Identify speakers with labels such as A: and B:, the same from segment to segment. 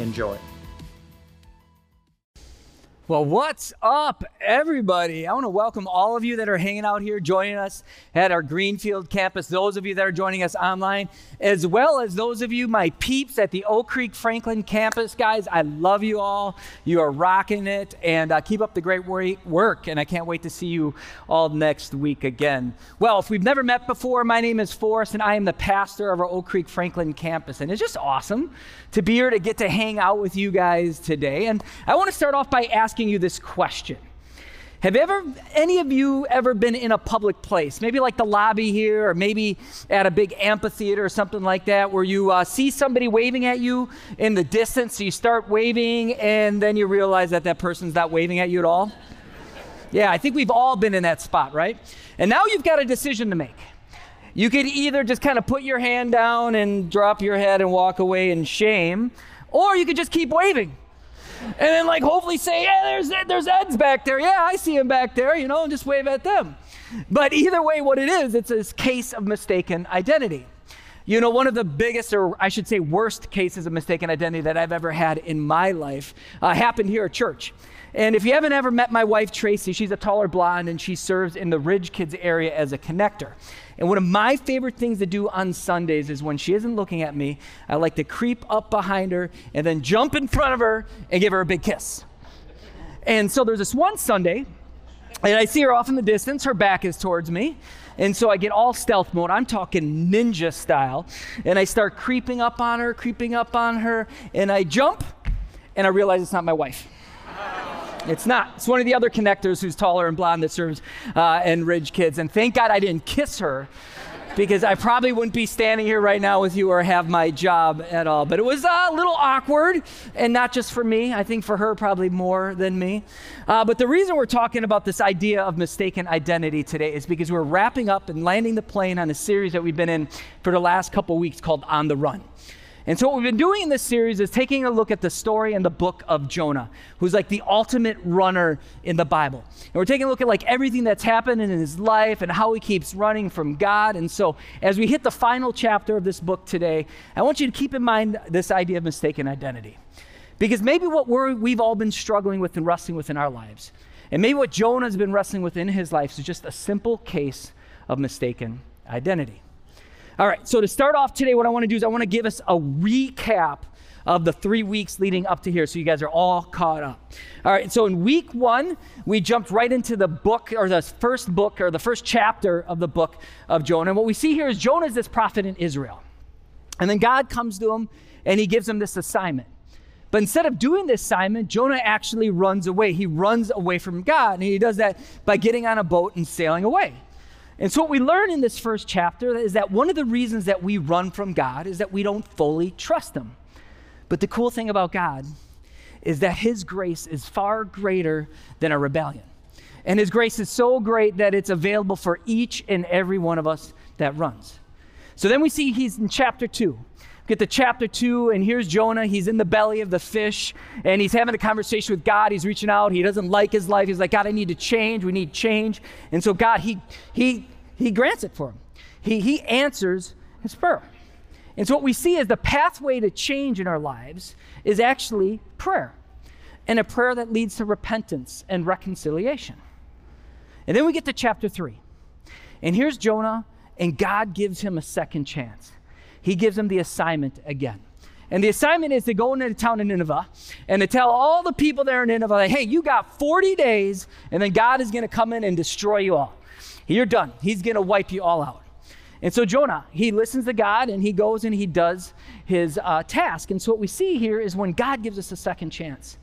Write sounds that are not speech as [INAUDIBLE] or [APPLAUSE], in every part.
A: Enjoy.
B: Well, what's up, everybody? I want to welcome all of you that are hanging out here, joining us at our Greenfield campus, those of you that are joining us online, as well as those of you, my peeps at the Oak Creek Franklin campus. Guys, I love you all. You are rocking it, and uh, keep up the great work, and I can't wait to see you all next week again. Well, if we've never met before, my name is Forrest, and I am the pastor of our Oak Creek Franklin campus, and it's just awesome to be here to get to hang out with you guys today. And I want to start off by asking asking you this question. Have ever any of you ever been in a public place, maybe like the lobby here, or maybe at a big amphitheater or something like that, where you uh, see somebody waving at you in the distance, so you start waving, and then you realize that that person's not waving at you at all? Yeah, I think we've all been in that spot, right? And now you've got a decision to make. You could either just kind of put your hand down and drop your head and walk away in shame, or you could just keep waving and then like hopefully say, yeah, there's there's Ed's back there. Yeah, I see him back there, you know, and just wave at them. But either way, what it is, it's a case of mistaken identity. You know, one of the biggest, or I should say, worst cases of mistaken identity that I've ever had in my life uh, happened here at church. And if you haven't ever met my wife, Tracy, she's a taller blonde and she serves in the Ridge Kids area as a connector. And one of my favorite things to do on Sundays is when she isn't looking at me, I like to creep up behind her and then jump in front of her and give her a big kiss. And so there's this one Sunday, and I see her off in the distance, her back is towards me. And so I get all stealth mode. I'm talking ninja style. And I start creeping up on her, creeping up on her, and I jump, and I realize it's not my wife. It's not. It's one of the other connectors who's taller and blonde that serves uh, and Ridge Kids. And thank God I didn't kiss her because I probably wouldn't be standing here right now with you or have my job at all. But it was a little awkward, and not just for me, I think for her probably more than me. Uh, but the reason we're talking about this idea of mistaken identity today is because we're wrapping up and landing the plane on a series that we've been in for the last couple weeks called On the Run. And so, what we've been doing in this series is taking a look at the story in the book of Jonah, who's like the ultimate runner in the Bible. And we're taking a look at like everything that's happened in his life and how he keeps running from God. And so, as we hit the final chapter of this book today, I want you to keep in mind this idea of mistaken identity. Because maybe what we have all been struggling with and wrestling with in our lives, and maybe what Jonah's been wrestling with in his life, is just a simple case of mistaken identity. All right, so to start off today, what I want to do is I want to give us a recap of the three weeks leading up to here so you guys are all caught up. All right, so in week one, we jumped right into the book or the first book or the first chapter of the book of Jonah. And what we see here is Jonah is this prophet in Israel. And then God comes to him and he gives him this assignment. But instead of doing this assignment, Jonah actually runs away. He runs away from God. And he does that by getting on a boat and sailing away. And so, what we learn in this first chapter is that one of the reasons that we run from God is that we don't fully trust Him. But the cool thing about God is that His grace is far greater than our rebellion. And His grace is so great that it's available for each and every one of us that runs. So then we see He's in chapter 2 get to chapter two, and here's Jonah. He's in the belly of the fish, and he's having a conversation with God. He's reaching out. He doesn't like his life. He's like, God, I need to change. We need change. And so God, he he he grants it for him. He he answers his prayer. And so what we see is the pathway to change in our lives is actually prayer. And a prayer that leads to repentance and reconciliation. And then we get to chapter three. And here's Jonah, and God gives him a second chance he gives them the assignment again. And the assignment is to go into the town of Nineveh and to tell all the people there in Nineveh, like, hey, you got 40 days, and then God is going to come in and destroy you all. You're done. He's going to wipe you all out. And so Jonah, he listens to God and he goes and he does his uh, task. And so what we see here is when God gives us a second chance,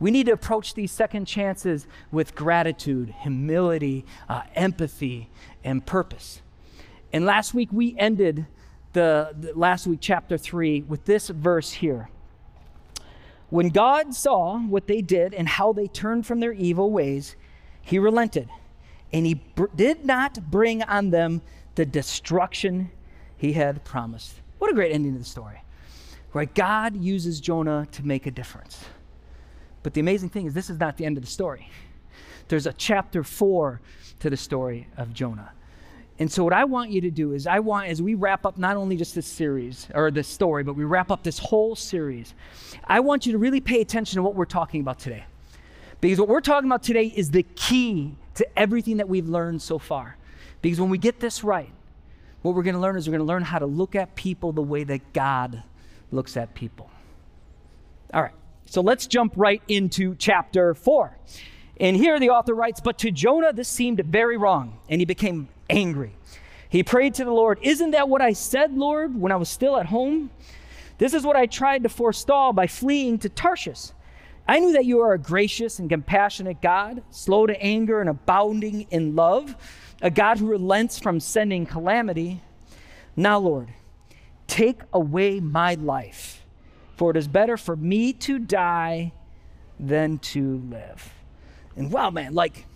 B: we need to approach these second chances with gratitude, humility, uh, empathy, and purpose. And last week we ended the, the last week, chapter 3, with this verse here. When God saw what they did and how they turned from their evil ways, he relented, and he br- did not bring on them the destruction he had promised. What a great ending to the story. Right? God uses Jonah to make a difference. But the amazing thing is, this is not the end of the story. There's a chapter four to the story of Jonah. And so, what I want you to do is, I want, as we wrap up not only just this series or this story, but we wrap up this whole series, I want you to really pay attention to what we're talking about today. Because what we're talking about today is the key to everything that we've learned so far. Because when we get this right, what we're going to learn is we're going to learn how to look at people the way that God looks at people. All right, so let's jump right into chapter 4. And here the author writes But to Jonah this seemed very wrong, and he became angry. He prayed to the Lord, Isn't that what I said, Lord, when I was still at home? This is what I tried to forestall by fleeing to Tarshish. I knew that you are a gracious and compassionate God, slow to anger and abounding in love, a God who relents from sending calamity. Now, Lord, take away my life, for it is better for me to die than to live. And wow, man, like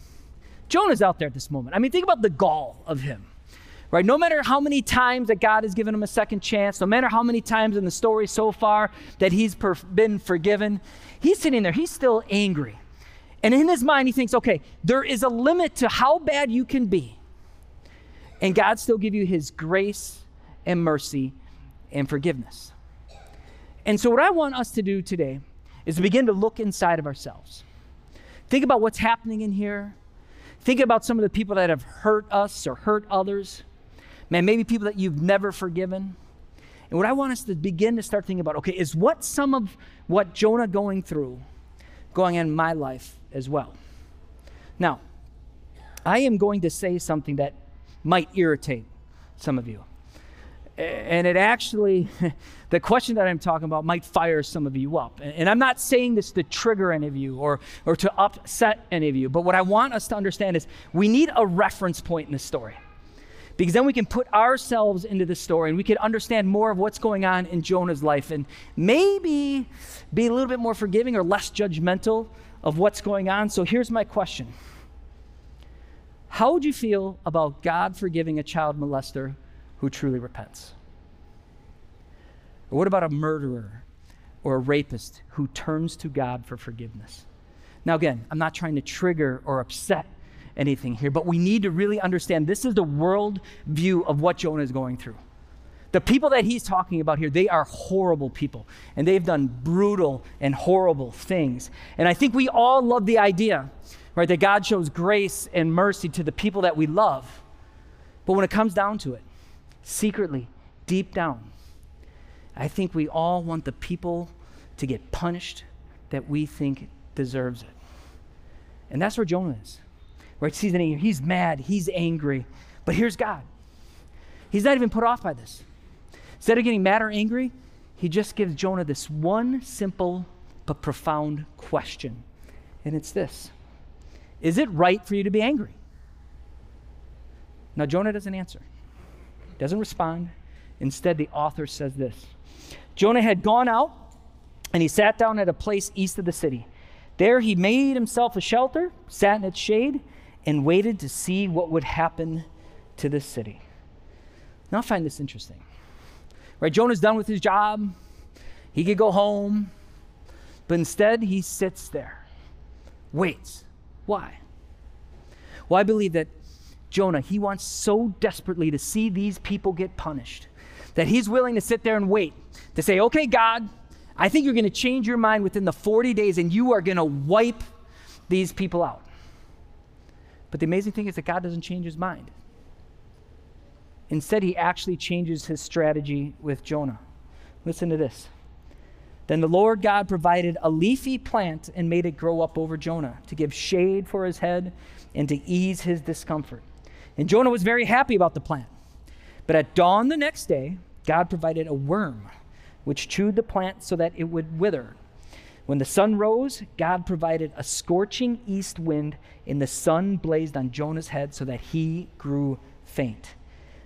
B: Jonah's out there at this moment. I mean, think about the gall of him, right? No matter how many times that God has given him a second chance, no matter how many times in the story so far that he's per- been forgiven, he's sitting there, he's still angry. And in his mind, he thinks, okay, there is a limit to how bad you can be. And God still give you his grace and mercy and forgiveness. And so, what I want us to do today is to begin to look inside of ourselves. Think about what's happening in here. Think about some of the people that have hurt us or hurt others. Man, maybe people that you've never forgiven. And what I want us to begin to start thinking about, okay, is what some of what Jonah going through going in my life as well. Now, I am going to say something that might irritate some of you. And it actually, [LAUGHS] the question that I'm talking about might fire some of you up. And I'm not saying this to trigger any of you or, or to upset any of you, but what I want us to understand is we need a reference point in the story. Because then we can put ourselves into the story and we can understand more of what's going on in Jonah's life and maybe be a little bit more forgiving or less judgmental of what's going on. So here's my question How would you feel about God forgiving a child molester who truly repents? Or what about a murderer or a rapist who turns to God for forgiveness? Now, again, I'm not trying to trigger or upset anything here, but we need to really understand this is the world view of what Jonah is going through. The people that he's talking about here, they are horrible people, and they've done brutal and horrible things. And I think we all love the idea, right, that God shows grace and mercy to the people that we love. But when it comes down to it, secretly, deep down, I think we all want the people to get punished that we think deserves it. And that's where Jonah is. Right? He's, he's mad, he's angry. But here's God. He's not even put off by this. Instead of getting mad or angry, he just gives Jonah this one simple but profound question. And it's this Is it right for you to be angry? Now, Jonah doesn't answer, doesn't respond. Instead, the author says this Jonah had gone out and he sat down at a place east of the city. There he made himself a shelter, sat in its shade, and waited to see what would happen to the city. Now I find this interesting. Right, Jonah's done with his job. He could go home. But instead, he sits there, waits. Why? Well, I believe that Jonah, he wants so desperately to see these people get punished that he's willing to sit there and wait to say, okay, God, I think you're going to change your mind within the 40 days and you are going to wipe these people out. But the amazing thing is that God doesn't change his mind. Instead, he actually changes his strategy with Jonah. Listen to this. Then the Lord God provided a leafy plant and made it grow up over Jonah to give shade for his head and to ease his discomfort. And Jonah was very happy about the plant. But at dawn the next day, God provided a worm which chewed the plant so that it would wither. When the sun rose, God provided a scorching east wind, and the sun blazed on Jonah's head so that he grew faint.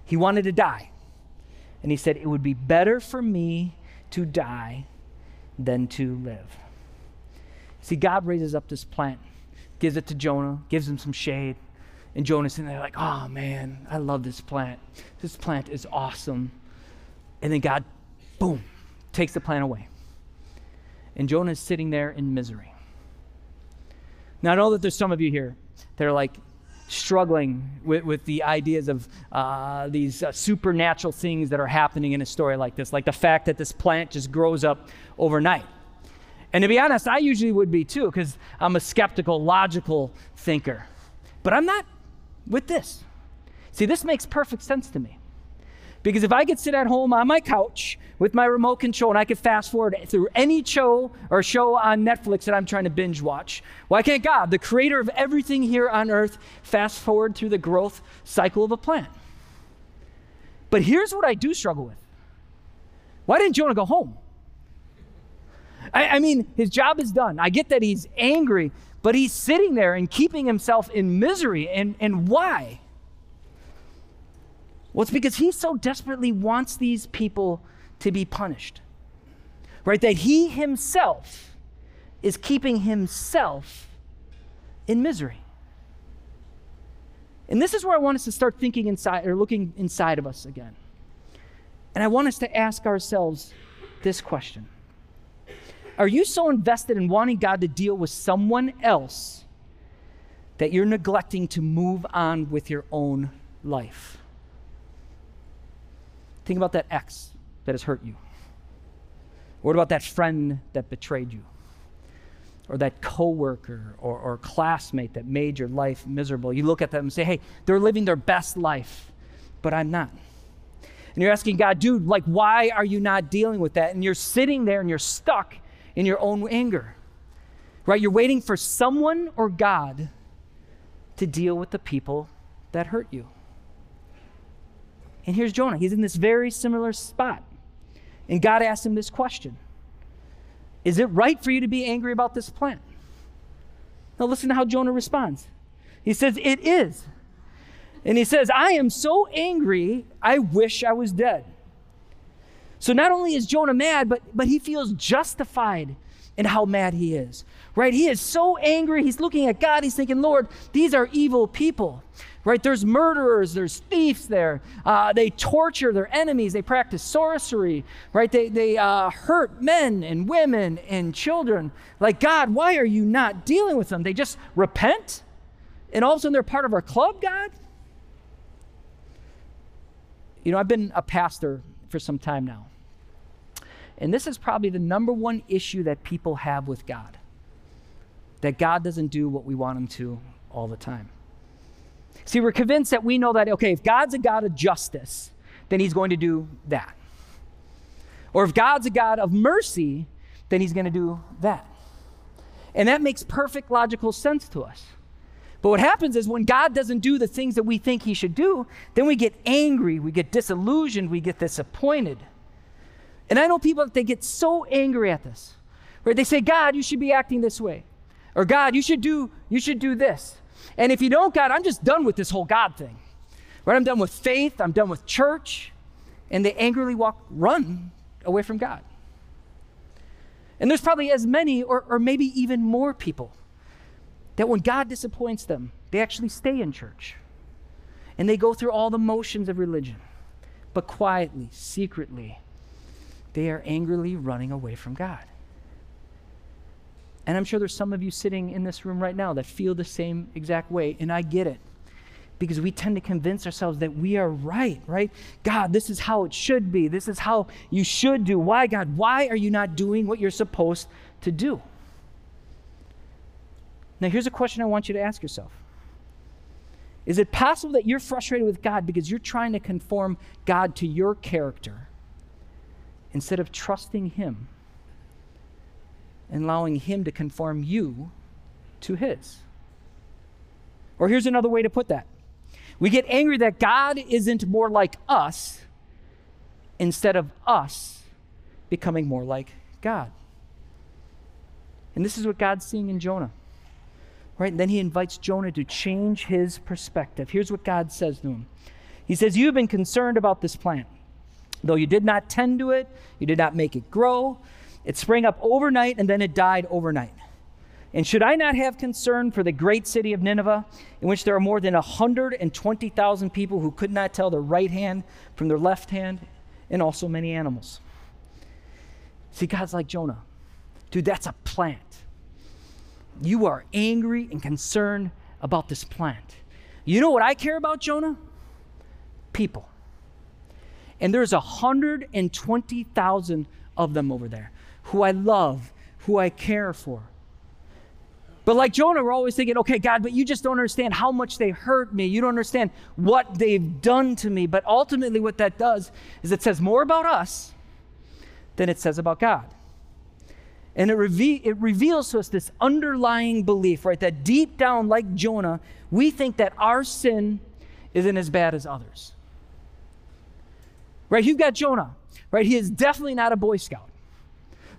B: He wanted to die. And he said, It would be better for me to die than to live. See, God raises up this plant, gives it to Jonah, gives him some shade. And Jonah's sitting there like, oh man, I love this plant. This plant is awesome. And then God, boom, takes the plant away. And Jonah is sitting there in misery. Now, I know that there's some of you here that are like struggling with, with the ideas of uh, these uh, supernatural things that are happening in a story like this, like the fact that this plant just grows up overnight. And to be honest, I usually would be too, because I'm a skeptical, logical thinker. But I'm not with this. See, this makes perfect sense to me. Because if I could sit at home on my couch with my remote control and I could fast forward through any show or show on Netflix that I'm trying to binge watch, why can't God, the creator of everything here on earth, fast forward through the growth cycle of a plant? But here's what I do struggle with why didn't Jonah go home? I, I mean, his job is done. I get that he's angry, but he's sitting there and keeping himself in misery. And, and why? Well, it's because he so desperately wants these people to be punished, right? That he himself is keeping himself in misery. And this is where I want us to start thinking inside or looking inside of us again. And I want us to ask ourselves this question Are you so invested in wanting God to deal with someone else that you're neglecting to move on with your own life? Think about that ex that has hurt you. What about that friend that betrayed you? Or that coworker or, or classmate that made your life miserable. You look at them and say, hey, they're living their best life, but I'm not. And you're asking God, dude, like, why are you not dealing with that? And you're sitting there and you're stuck in your own anger, right? You're waiting for someone or God to deal with the people that hurt you. And here's Jonah. He's in this very similar spot. And God asked him this question Is it right for you to be angry about this plant? Now, listen to how Jonah responds. He says, It is. And he says, I am so angry, I wish I was dead. So not only is Jonah mad, but, but he feels justified in how mad he is, right? He is so angry. He's looking at God. He's thinking, Lord, these are evil people right? There's murderers, there's thieves there. Uh, they torture their enemies, they practice sorcery, right? They, they uh, hurt men and women and children. Like, God, why are you not dealing with them? They just repent, and all of a sudden they're part of our club, God? You know, I've been a pastor for some time now. And this is probably the number one issue that people have with God that God doesn't do what we want him to all the time. See, we're convinced that we know that, okay, if God's a God of justice, then he's going to do that. Or if God's a God of mercy, then he's going to do that. And that makes perfect logical sense to us. But what happens is when God doesn't do the things that we think he should do, then we get angry, we get disillusioned, we get disappointed. And I know people that they get so angry at this. Right? They say, God, you should be acting this way. Or God, you should do, you should do this. And if you don't, God, I'm just done with this whole God thing. Right? I'm done with faith, I'm done with church. And they angrily walk, run away from God. And there's probably as many, or, or maybe even more people, that when God disappoints them, they actually stay in church. And they go through all the motions of religion. But quietly, secretly, they are angrily running away from God. And I'm sure there's some of you sitting in this room right now that feel the same exact way, and I get it. Because we tend to convince ourselves that we are right, right? God, this is how it should be. This is how you should do. Why, God? Why are you not doing what you're supposed to do? Now, here's a question I want you to ask yourself Is it possible that you're frustrated with God because you're trying to conform God to your character instead of trusting Him? and allowing Him to conform you to His. Or here's another way to put that we get angry that God isn't more like us instead of us becoming more like God. And this is what God's seeing in Jonah. Right? And then he invites Jonah to change his perspective. Here's what God says to him He says, You've been concerned about this plant. Though you did not tend to it, you did not make it grow, it sprang up overnight and then it died overnight. And should I not have concern for the great city of Nineveh, in which there are more than 120,000 people who could not tell their right hand from their left hand, and also many animals? See, God's like Jonah. Dude, that's a plant. You are angry and concerned about this plant. You know what I care about, Jonah? People. And there's 120,000 of them over there who I love, who I care for. But like Jonah, we're always thinking, okay, God, but you just don't understand how much they hurt me. You don't understand what they've done to me. But ultimately, what that does is it says more about us than it says about God. And it, reve- it reveals to us this underlying belief, right? That deep down, like Jonah, we think that our sin isn't as bad as others. Right? You've got Jonah, right? He is definitely not a Boy Scout.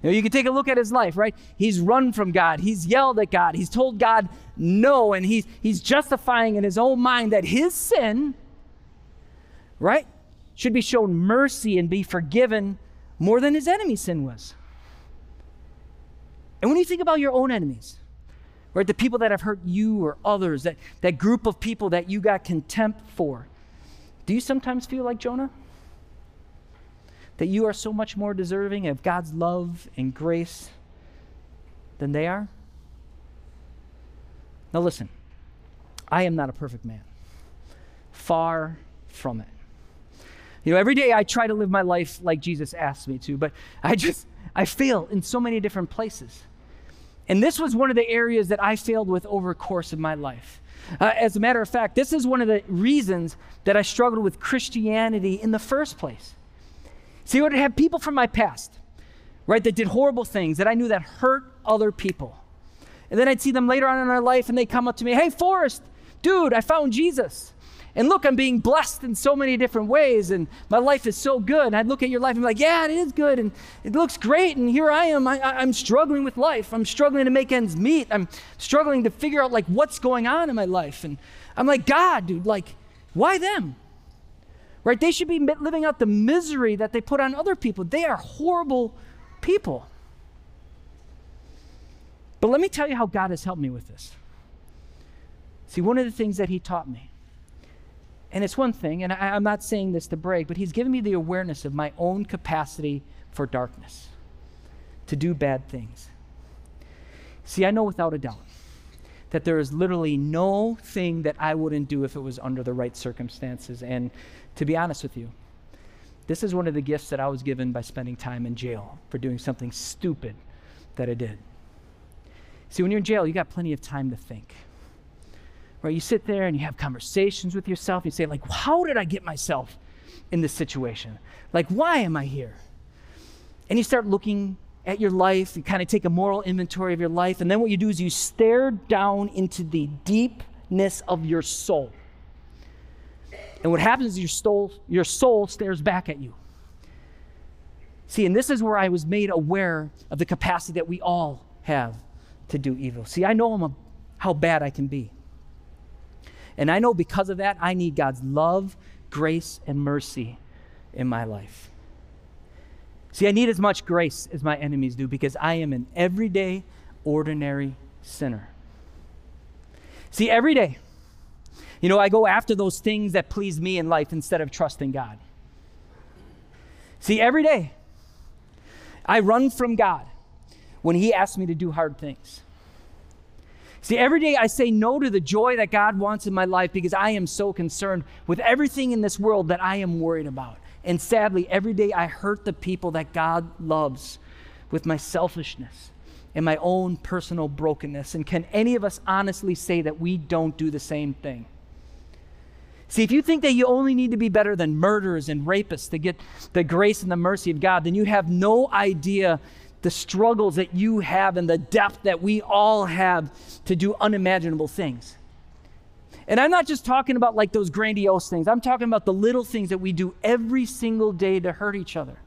B: You, know, you can take a look at his life, right? He's run from God. He's yelled at God. He's told God no. And he's, he's justifying in his own mind that his sin, right, should be shown mercy and be forgiven more than his enemy's sin was. And when you think about your own enemies, right, the people that have hurt you or others, that, that group of people that you got contempt for, do you sometimes feel like Jonah? That you are so much more deserving of God's love and grace than they are? Now, listen, I am not a perfect man. Far from it. You know, every day I try to live my life like Jesus asked me to, but I just, I fail in so many different places. And this was one of the areas that I failed with over the course of my life. Uh, as a matter of fact, this is one of the reasons that I struggled with Christianity in the first place. See, I would have people from my past, right, that did horrible things that I knew that hurt other people. And then I'd see them later on in our life and they come up to me, hey, Forrest, dude, I found Jesus. And look, I'm being blessed in so many different ways, and my life is so good. And I'd look at your life and be like, yeah, it is good, and it looks great. And here I am. I, am struggling with life. I'm struggling to make ends meet. I'm struggling to figure out like what's going on in my life. And I'm like, God, dude, like, why them? Right? They should be living out the misery that they put on other people. They are horrible people. But let me tell you how God has helped me with this. See, one of the things that He taught me, and it's one thing, and I, am not saying this to brag, but He's given me the awareness of my own capacity for darkness, to do bad things. See, I know without a doubt that there is literally no thing that I wouldn't do if it was under the right circumstances. And to be honest with you, this is one of the gifts that I was given by spending time in jail for doing something stupid that I did. See, when you're in jail, you got plenty of time to think. Right? You sit there and you have conversations with yourself. You say, like, how did I get myself in this situation? Like, why am I here? And you start looking at your life, you kind of take a moral inventory of your life, and then what you do is you stare down into the deepness of your soul. And what happens is your soul, your soul stares back at you. See, and this is where I was made aware of the capacity that we all have to do evil. See, I know a, how bad I can be. And I know because of that, I need God's love, grace, and mercy in my life. See, I need as much grace as my enemies do because I am an everyday, ordinary sinner. See, every day, you know, I go after those things that please me in life instead of trusting God. See, every day, I run from God when He asks me to do hard things. See, every day I say no to the joy that God wants in my life because I am so concerned with everything in this world that I am worried about. And sadly, every day I hurt the people that God loves with my selfishness and my own personal brokenness. And can any of us honestly say that we don't do the same thing? See, if you think that you only need to be better than murderers and rapists to get the grace and the mercy of God, then you have no idea the struggles that you have and the depth that we all have to do unimaginable things. And I'm not just talking about like those grandiose things, I'm talking about the little things that we do every single day to hurt each other.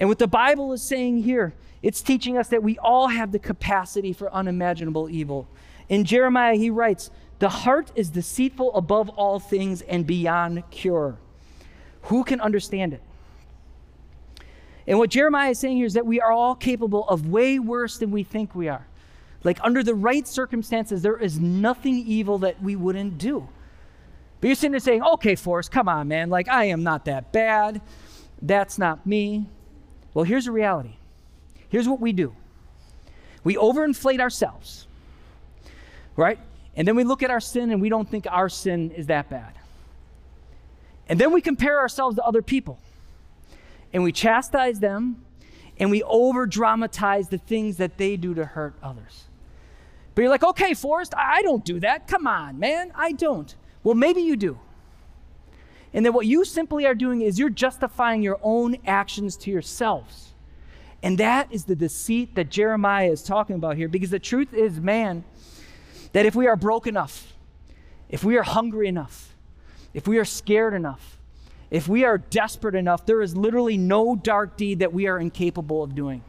B: And what the Bible is saying here, it's teaching us that we all have the capacity for unimaginable evil. In Jeremiah, he writes, the heart is deceitful above all things and beyond cure. Who can understand it? And what Jeremiah is saying here is that we are all capable of way worse than we think we are. Like, under the right circumstances, there is nothing evil that we wouldn't do. But you're sitting there saying, okay, Forrest, come on, man. Like, I am not that bad. That's not me. Well, here's the reality here's what we do we overinflate ourselves, right? And then we look at our sin and we don't think our sin is that bad. And then we compare ourselves to other people and we chastise them and we over dramatize the things that they do to hurt others. But you're like, okay, Forrest, I don't do that. Come on, man, I don't. Well, maybe you do. And then what you simply are doing is you're justifying your own actions to yourselves. And that is the deceit that Jeremiah is talking about here because the truth is, man, that if we are broke enough, if we are hungry enough, if we are scared enough, if we are desperate enough, there is literally no dark deed that we are incapable of doing.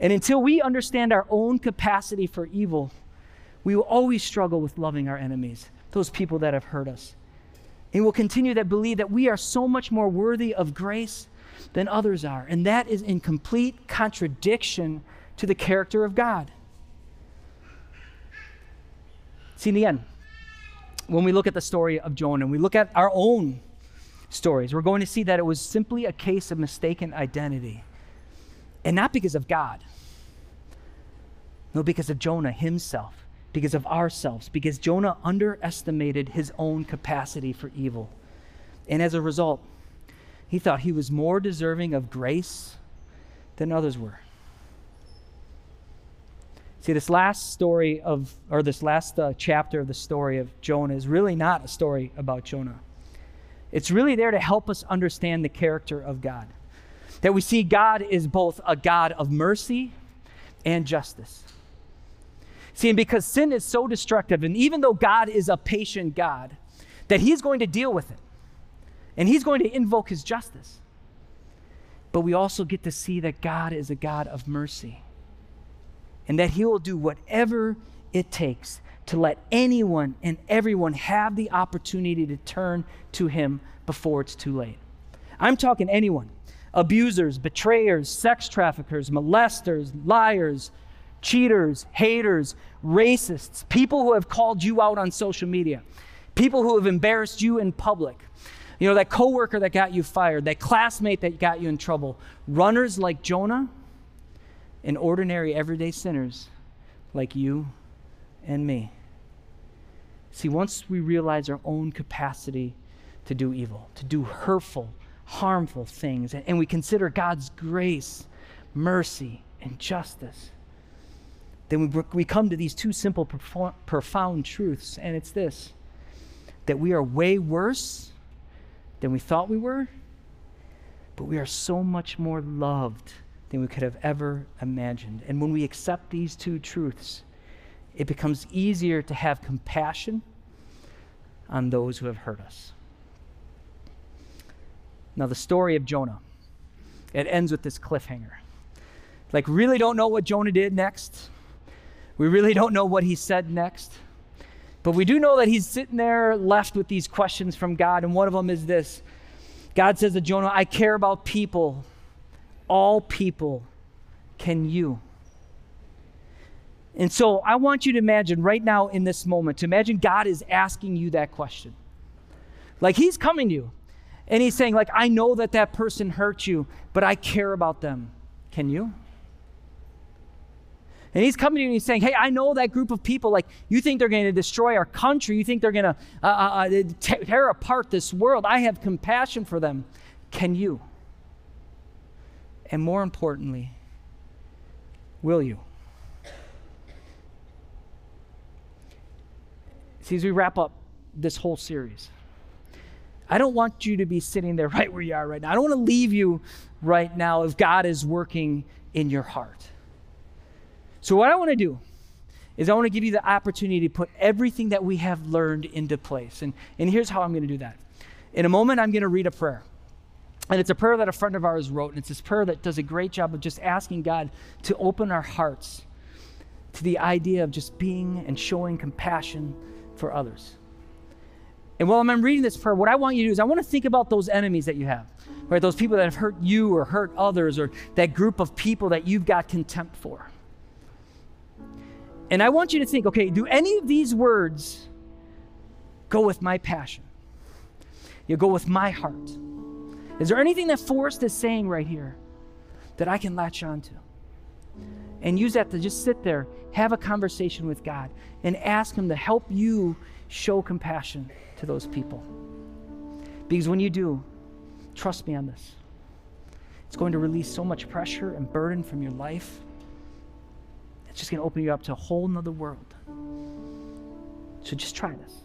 B: And until we understand our own capacity for evil, we will always struggle with loving our enemies, those people that have hurt us. And we'll continue to believe that we are so much more worthy of grace than others are. And that is in complete contradiction to the character of God. See, in the end, when we look at the story of Jonah and we look at our own stories, we're going to see that it was simply a case of mistaken identity. And not because of God, no, because of Jonah himself, because of ourselves, because Jonah underestimated his own capacity for evil. And as a result, he thought he was more deserving of grace than others were. See, this last story of, or this last uh, chapter of the story of Jonah is really not a story about Jonah. It's really there to help us understand the character of God. That we see God is both a God of mercy and justice. See, and because sin is so destructive, and even though God is a patient God, that He's going to deal with it and He's going to invoke His justice. But we also get to see that God is a God of mercy and that He will do whatever it takes to let anyone and everyone have the opportunity to turn to Him before it's too late. I'm talking anyone abusers, betrayers, sex traffickers, molesters, liars, cheaters, haters, racists, people who have called you out on social media, people who have embarrassed you in public. You know, that coworker that got you fired, that classmate that got you in trouble. Runners like Jonah and ordinary, everyday sinners like you and me. See, once we realize our own capacity to do evil, to do hurtful, harmful things, and we consider God's grace, mercy, and justice, then we, we come to these two simple, profound truths, and it's this that we are way worse than we thought we were, but we are so much more loved than we could have ever imagined. And when we accept these two truths, it becomes easier to have compassion on those who have hurt us. Now, the story of Jonah, it ends with this cliffhanger. Like, really don't know what Jonah did next. We really don't know what he said next. But we do know that he's sitting there left with these questions from God, and one of them is this God says to Jonah, I care about people all people can you? And so I want you to imagine right now in this moment, to imagine God is asking you that question. Like he's coming to you and he's saying like I know that that person hurt you, but I care about them. Can you? And he's coming to you and he's saying, Hey, I know that group of people. Like, you think they're going to destroy our country. You think they're going to uh, uh, uh tear apart this world. I have compassion for them. Can you? And more importantly, will you? See, as we wrap up this whole series, I don't want you to be sitting there [LAUGHS] right where you are right now. I don't want to leave you right now if God is working in your heart. So, what I want to do is I want to give you the opportunity to put everything that we have learned into place. And, and here's how I'm going to do that. In a moment, I'm going to read a prayer. And it's a prayer that a friend of ours wrote, and it's this prayer that does a great job of just asking God to open our hearts to the idea of just being and showing compassion for others. And while I'm reading this prayer, what I want you to do is I want to think about those enemies that you have. right? Those people that have hurt you or hurt others, or that group of people that you've got contempt for. And I want you to think okay, do any of these words go with my passion? You go with my heart. Is there anything that Forrest is saying right here that I can latch onto? And use that to just sit there, have a conversation with God, and ask Him to help you show compassion to those people. Because when you do, trust me on this, it's going to release so much pressure and burden from your life. It's just going to open you up to a whole nother world. So just try this.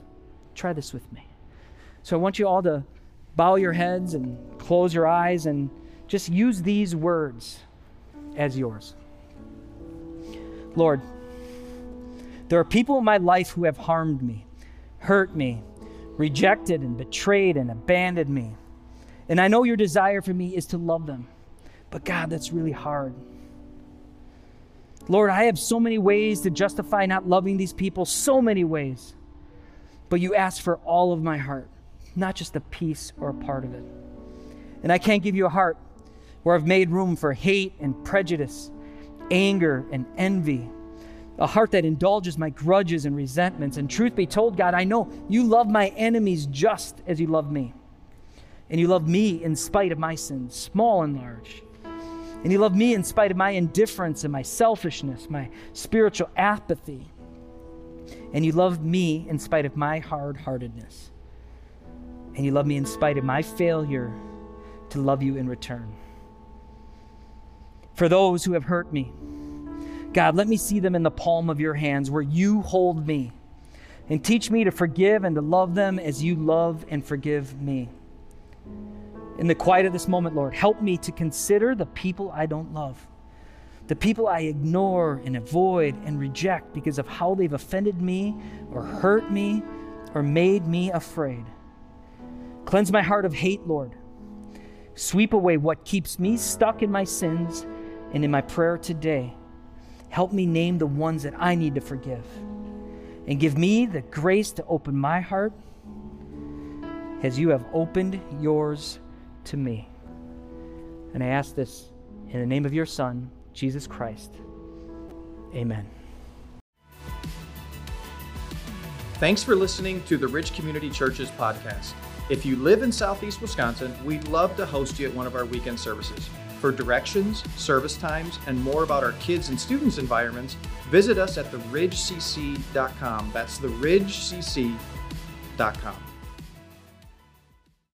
B: Try this with me. So I want you all to bow your heads and close your eyes and just use these words as yours. Lord, there are people in my life who have harmed me, hurt me, rejected and betrayed and abandoned me. And I know your desire for me is to love them. But God, that's really hard. Lord, I have so many ways to justify not loving these people, so many ways. But you ask for all of my heart, not just a piece or a part of it. And I can't give you a heart where I've made room for hate and prejudice, anger and envy, a heart that indulges my grudges and resentments. And truth be told, God, I know you love my enemies just as you love me. And you love me in spite of my sins, small and large. And you love me in spite of my indifference and my selfishness, my spiritual apathy. And you love me in spite of my hard heartedness. And you love me in spite of my failure to love you in return. For those who have hurt me, God, let me see them in the palm of your hands where you hold me. And teach me to forgive and to love them as you love and forgive me. In the quiet of this moment, Lord, help me to consider the people I don't love, the people I ignore and avoid and reject because of how they've offended me or hurt me or made me afraid. Cleanse my heart of hate, Lord. Sweep away what keeps me stuck in my sins and in my prayer today. Help me name the ones that I need to forgive. And give me the grace to open my heart as you have opened yours to me. And I ask this in the name of your Son, Jesus Christ. Amen.
A: Thanks for listening to the Ridge Community Churches podcast. If you live in Southeast Wisconsin, we'd love to host you at one of our weekend services. For directions, service times, and more about our kids and students' environments, visit us at theridgecc.com. That's theridgecc.com.